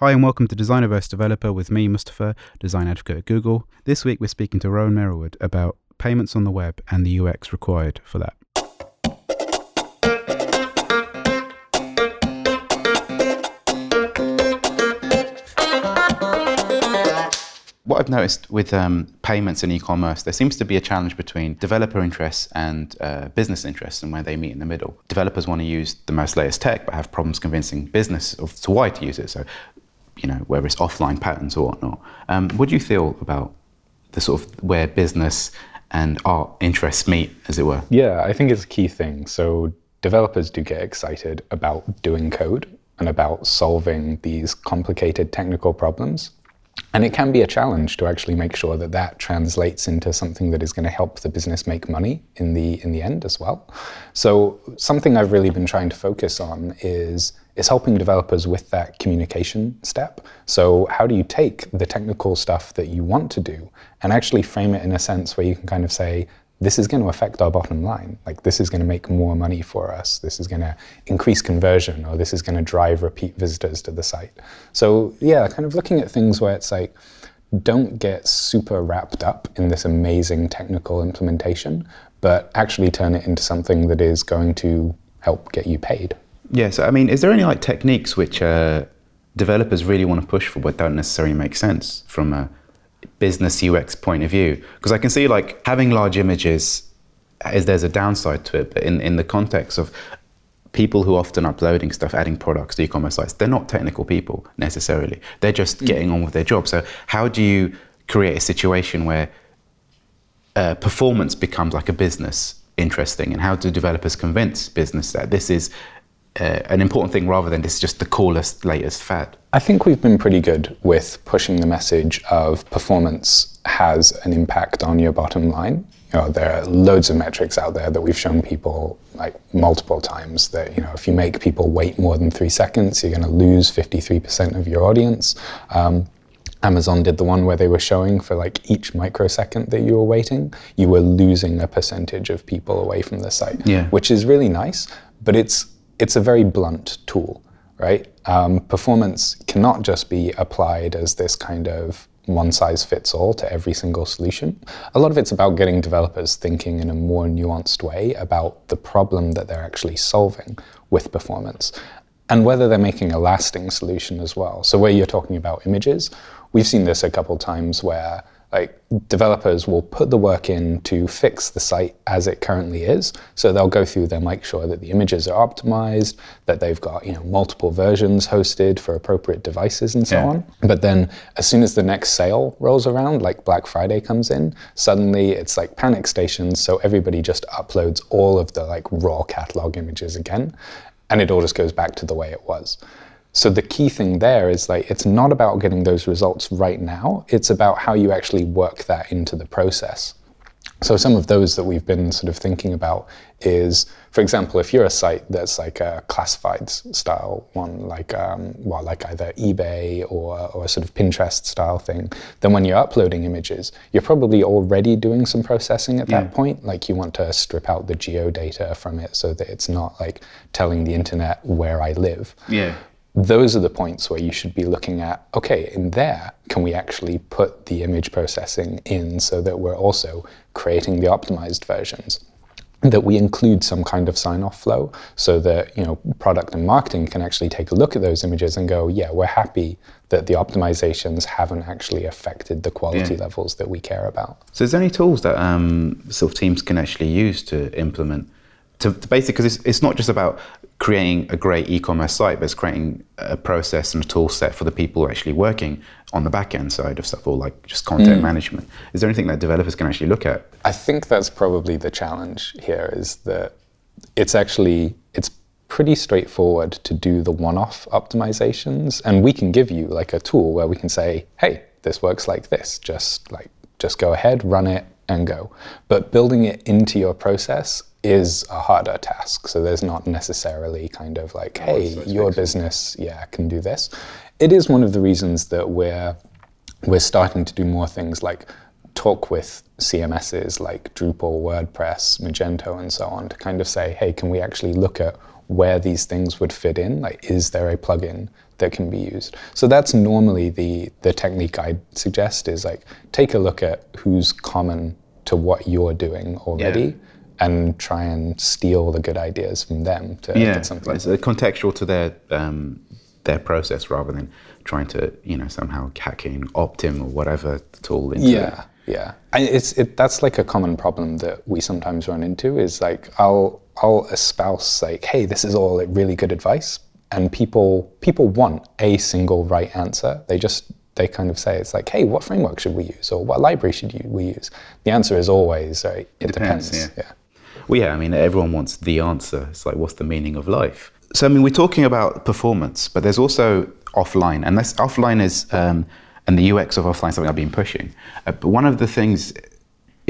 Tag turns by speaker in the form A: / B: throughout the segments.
A: Hi and welcome to Designer vs Developer with me, Mustafa, design advocate at Google. This week we're speaking to Rowan Merewood about payments on the web and the UX required for that. what I've noticed with um, payments in e-commerce, there seems to be a challenge between developer interests and uh, business interests, and where they meet in the middle. Developers want to use the most latest tech, but have problems convincing business of to why to use it. So, you know, whether it's offline patterns or whatnot. Um, what do you feel about the sort of where business and art interests meet, as it were?
B: Yeah, I think it's a key thing. So developers do get excited about doing code and about solving these complicated technical problems. And it can be a challenge to actually make sure that that translates into something that is going to help the business make money in the in the end as well. So something I've really been trying to focus on is is helping developers with that communication step. So how do you take the technical stuff that you want to do and actually frame it in a sense where you can kind of say, this is going to affect our bottom line. Like this is going to make more money for us. This is going to increase conversion, or this is going to drive repeat visitors to the site. So yeah, kind of looking at things where it's like, don't get super wrapped up in this amazing technical implementation, but actually turn it into something that is going to help get you paid.
A: Yes, I mean, is there any like techniques which uh, developers really want to push for but don't necessarily make sense from a business UX point of view? Because I can see like having large images is there's a downside to it, but in, in the context of people who are often uploading stuff, adding products to e-commerce sites, they're not technical people necessarily. They're just mm. getting on with their job. So how do you create a situation where uh, performance becomes like a business interesting, and how do developers convince business that this is uh, an important thing rather than this just the coolest, latest fad?
B: I think we've been pretty good with pushing the message of performance has an impact on your bottom line. You know, there are loads of metrics out there that we've shown people like multiple times that you know if you make people wait more than three seconds, you're going to lose 53% of your audience. Um, Amazon did the one where they were showing for like each microsecond that you were waiting, you were losing a percentage of people away from the site,
A: yeah.
B: which is really nice, but it's it's a very blunt tool, right? Um, performance cannot just be applied as this kind of one size fits all to every single solution. A lot of it's about getting developers thinking in a more nuanced way about the problem that they're actually solving with performance and whether they're making a lasting solution as well. So, where you're talking about images, we've seen this a couple times where like developers will put the work in to fix the site as it currently is. So they'll go through, they'll make sure that the images are optimized, that they've got you know multiple versions hosted for appropriate devices and so yeah. on. But then as soon as the next sale rolls around, like Black Friday comes in, suddenly it's like panic stations. So everybody just uploads all of the like raw catalog images again, and it all just goes back to the way it was. So the key thing there is like it's not about getting those results right now. It's about how you actually work that into the process. So some of those that we've been sort of thinking about is, for example, if you're a site that's like a classifieds style one, like um, well, like either eBay or or a sort of Pinterest style thing, then when you're uploading images, you're probably already doing some processing at yeah. that point. Like you want to strip out the geo data from it so that it's not like telling the internet where I live.
A: Yeah
B: those are the points where you should be looking at okay, in there, can we actually put the image processing in so that we're also creating the optimized versions? That we include some kind of sign off flow so that you know product and marketing can actually take a look at those images and go, yeah, we're happy that the optimizations haven't actually affected the quality yeah. levels that we care about.
A: So, is there any tools that um, sort of teams can actually use to implement to, to basically because it's, it's not just about creating a great e-commerce site, but it's creating a process and a tool set for the people who are actually working on the back end side of stuff or like just content mm. management. Is there anything that developers can actually look at?
B: I think that's probably the challenge here is that it's actually it's pretty straightforward to do the one-off optimizations and we can give you like a tool where we can say, hey, this works like this. Just like just go ahead, run it and go. But building it into your process is a harder task. So there's not necessarily kind of like, oh, hey, your business, yeah, can do this. It is one of the reasons that we're we're starting to do more things like talk with CMSs like Drupal, WordPress, Magento, and so on to kind of say, hey, can we actually look at where these things would fit in? Like, is there a plugin that can be used. So that's normally the the technique I suggest is like take a look at who's common to what you're doing already.
A: Yeah.
B: And try and steal the good ideas from them to
A: yeah,
B: get something.
A: it's uh, contextual to their um, their process rather than trying to you know somehow hack in Optim or whatever tool into it.
B: Yeah, yeah. And it's it, that's like a common problem that we sometimes run into is like I'll I'll espouse like, hey, this is all like really good advice, and people people want a single right answer. They just they kind of say it's like, hey, what framework should we use or what library should you, we use? The answer is always right. It,
A: depends,
B: depends.
A: yeah. Well, yeah, I mean, everyone wants the answer. It's like, what's the meaning of life? So, I mean, we're talking about performance, but there's also offline, and this offline is, um, and the UX of offline something I've been pushing. Uh, but one of the things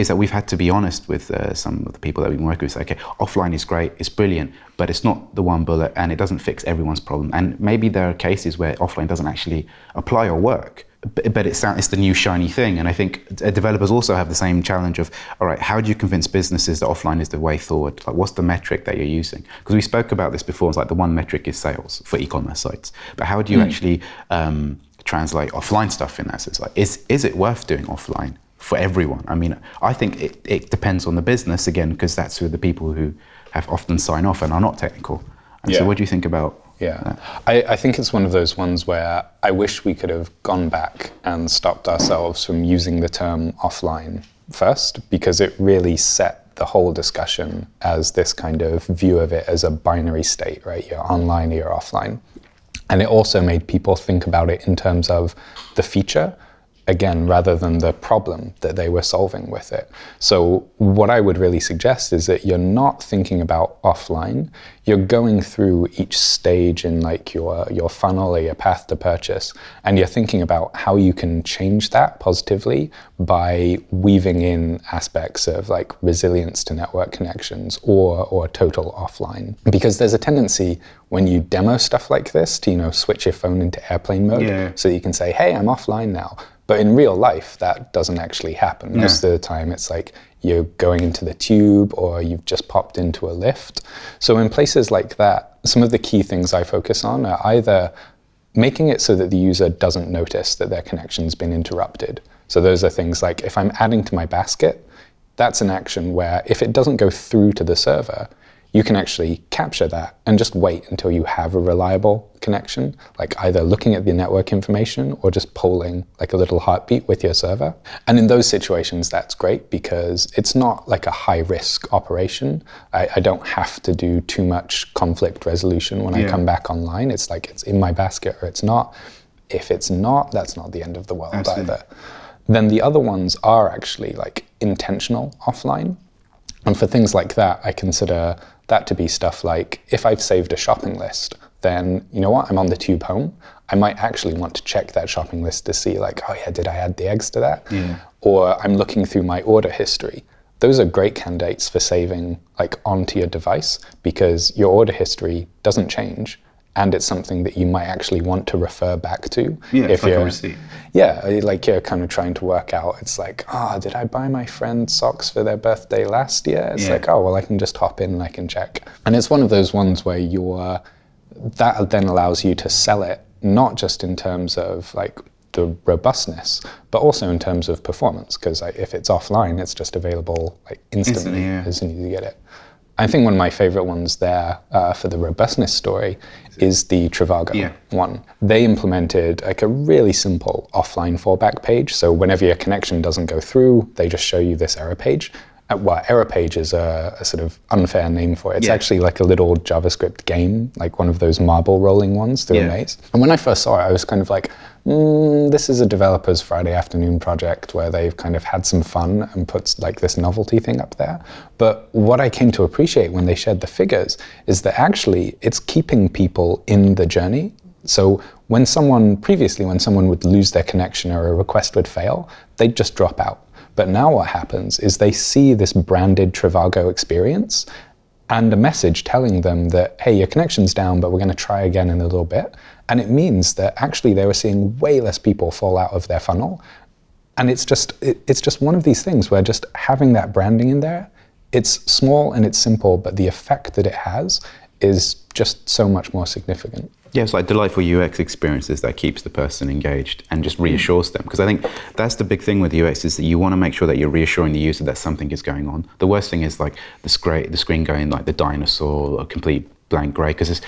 A: is that we've had to be honest with uh, some of the people that we've been working with. Say, okay, offline is great, it's brilliant, but it's not the one bullet, and it doesn't fix everyone's problem. And maybe there are cases where offline doesn't actually apply or work but, but it's, it's the new shiny thing. And I think developers also have the same challenge of, all right, how do you convince businesses that offline is the way forward? Like, what's the metric that you're using? Because we spoke about this before. It's like the one metric is sales for e-commerce sites. But how do you mm. actually um, translate offline stuff in that sense? Like, is is it worth doing offline for everyone? I mean, I think it, it depends on the business again, because that's who the people who have often sign off and are not technical. And yeah. so, what do you think about
B: yeah. I, I, think it's one of those ones where I wish we could have gone back and stopped ourselves from using the term offline first, because it really set the whole discussion as this kind of view of it as a binary state, right? You're online or you're offline. And it also made people think about it in terms of the feature again rather than the problem that they were solving with it. So, what I would really suggest is that you're not thinking about offline, you're going through each stage in like your, your funnel or your path to purchase, and you're thinking about how you can change that positively by weaving in aspects of like resilience to network connections or, or total offline. Because there's a tendency when you demo stuff like this to, you know, switch your phone into airplane mode yeah. so you can say, hey, I'm offline now. But in real life, that doesn't actually happen. Most of the time, it's like you're going into the tube or you've just popped into a lift. So, in places like that, some of the key things I focus on are either making it so that the user doesn't notice that their connection's been interrupted. So, those are things like if I'm adding to my basket, that's an action where if it doesn't go through to the server, you can actually capture that and just wait until you have a reliable connection, like either looking at the network information or just polling like a little heartbeat with your server. And in those situations, that's great because it's not like a high risk operation. I, I don't have to do too much conflict resolution when yeah. I come back online. It's like it's in my basket or it's not. If it's not, that's not the end of the world Absolutely. either. Then the other ones are actually like intentional offline. And for things like that, I consider that to be stuff like if I've saved a shopping list, then you know what, I'm on the tube home. I might actually want to check that shopping list to see, like, oh yeah, did I add the eggs to that?
A: Yeah.
B: Or I'm looking through my order history. Those are great candidates for saving like onto your device because your order history doesn't change and it's something that you might actually want to refer back to.
A: Yeah, if like you're, receipt.
B: Yeah, like you're kind of trying to work out. It's like, ah, oh, did I buy my friend socks for their birthday last year? It's yeah. like, oh, well, I can just hop in and I can check. And it's one of those ones where you're, that then allows you to sell it, not just in terms of like the robustness, but also in terms of performance. Because if it's offline, it's just available like instantly, instantly yeah. as soon as you get it. I think one of my favorite ones there uh, for the robustness story is the Trivago yeah. one. They implemented like a really simple offline fallback page. So whenever your connection doesn't go through, they just show you this error page. Uh, well, error page is a, a, sort of unfair name for it. It's yeah. actually like a little JavaScript game, like one of those marble rolling ones through yeah. a maze. And when I first saw it, I was kind of like, mm, this is a developer's Friday afternoon project where they've kind of had some fun and put like this novelty thing up there. But what I came to appreciate when they shared the figures is that actually it's keeping people in the journey. So when someone previously, when someone would lose their connection or a request would fail, they'd just drop out but now what happens is they see this branded Trivago experience and a message telling them that, hey, your connection's down, but we're going to try again in a little bit. And it means that actually they were seeing way less people fall out of their funnel. And it's just it, it's just one of these things where just having that branding in there, it's small and it's simple, but the effect that it has is just so much more significant.
A: Yeah, it's like delightful UX experiences that keeps the person engaged and just reassures them. Because I think that's the big thing with UX is that you want to make sure that you're reassuring the user that something is going on. The worst thing is like the screen, the screen going like the dinosaur or complete blank grey. Because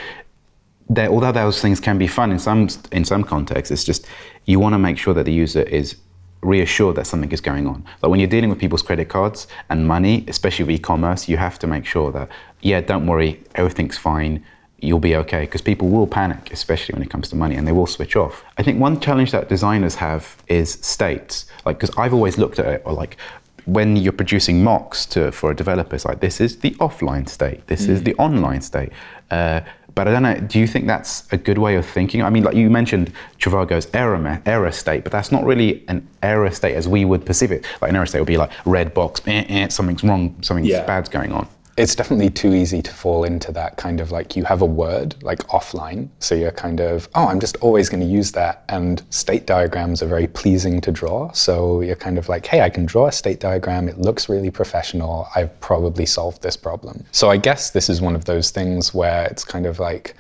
A: although those things can be fun in some in some contexts, it's just you want to make sure that the user is reassured that something is going on. Like when you're dealing with people's credit cards and money, especially with e-commerce, you have to make sure that yeah, don't worry, everything's fine you'll be okay because people will panic, especially when it comes to money, and they will switch off. I think one challenge that designers have is states. Like, because I've always looked at it, or like when you're producing mocks to for a developer, it's like this is the offline state, this mm. is the online state. Uh, but I don't know. Do you think that's a good way of thinking? I mean, like you mentioned Trivago's error error state, but that's not really an error state as we would perceive it. Like an error state would be like red box, eh, eh, something's wrong, something yeah. bad's going on
B: it's definitely too easy to fall into that kind of like you have a word like offline. So you're kind of oh i'm just always going to use that. And state diagrams are very pleasing to draw. So you're kind of like hey i can draw a state diagram. It looks really professional. I've probably solved this problem. So i guess this is one of those things where it's kind of like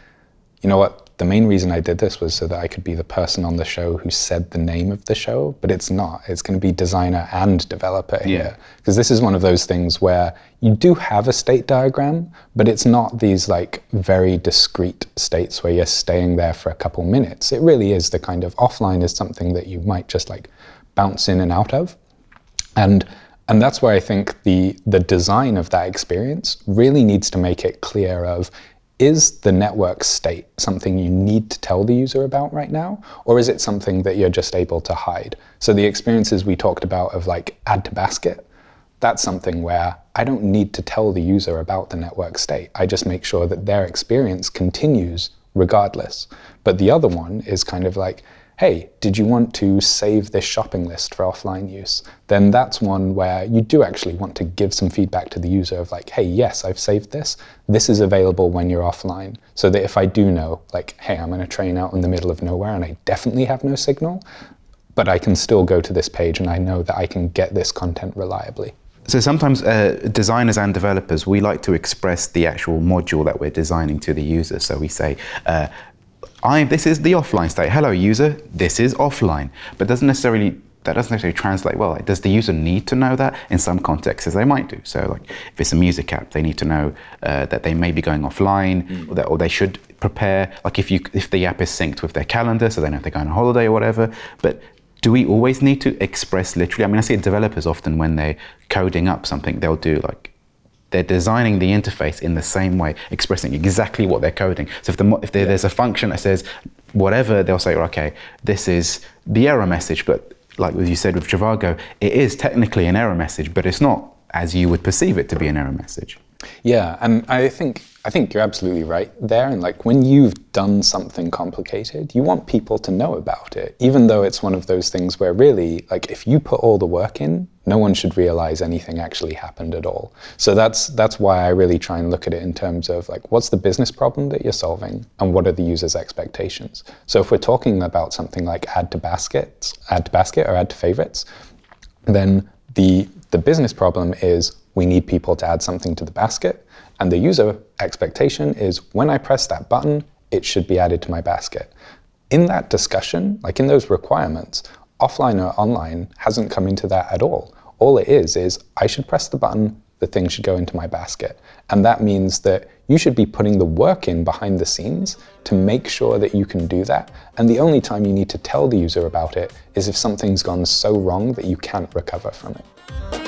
B: you know what the main reason I did this was so that I could be the person on the show who said the name of the show, but it's not. It's going to be designer and developer yeah. here. Because this is one of those things where you do have a state diagram, but it's not these like very discrete states where you're staying there for a couple minutes. It really is the kind of offline is something that you might just like bounce in and out of. And and that's where I think the the design of that experience really needs to make it clear of is the network state something you need to tell the user about right now? Or is it something that you're just able to hide? So the experiences we talked about of like add to basket, that's something where I don't need to tell the user about the network state. I just make sure that their experience continues regardless. But the other one is kind of like, hey, did you want to save this shopping list for offline use? Then that's one where you do actually want to give some feedback to the user of like, hey, yes, I've saved this. This is available when you're offline. So that if I do know, like, hey, I'm in a train out in the middle of nowhere and I definitely have no signal, but I can still go to this page and I know that I can get this content reliably.
A: So sometimes uh, designers and developers, we like to express the actual module that we're designing to the user. So we say, uh, I, this is the offline state. Hello, user. This is offline. But doesn't necessarily that doesn't necessarily translate well. Like, does the user need to know that? In some contexts, they might do. So, like if it's a music app, they need to know uh, that they may be going offline, mm. or, that, or they should prepare. Like if you if the app is synced with their calendar, so they know if they're going on holiday or whatever. But do we always need to express literally? I mean, I see developers often when they're coding up something, they'll do like they're designing the interface in the same way, expressing exactly what they're coding. So if, the, if there's a function that says whatever, they'll say, okay, this is the error message, but like you said with Trivago, it is technically an error message, but it's not as you would perceive it to be an error message.
B: Yeah, and I think I think you're absolutely right there. And like when you've done something complicated, you want people to know about it, even though it's one of those things where really, like if you put all the work in, no one should realize anything actually happened at all. So that's that's why I really try and look at it in terms of like what's the business problem that you're solving and what are the user's expectations. So if we're talking about something like add to baskets, add to basket or add to favorites, then the the business problem is we need people to add something to the basket. And the user expectation is when I press that button, it should be added to my basket. In that discussion, like in those requirements, offline or online hasn't come into that at all. All it is is I should press the button, the thing should go into my basket. And that means that you should be putting the work in behind the scenes to make sure that you can do that. And the only time you need to tell the user about it is if something's gone so wrong that you can't recover from it.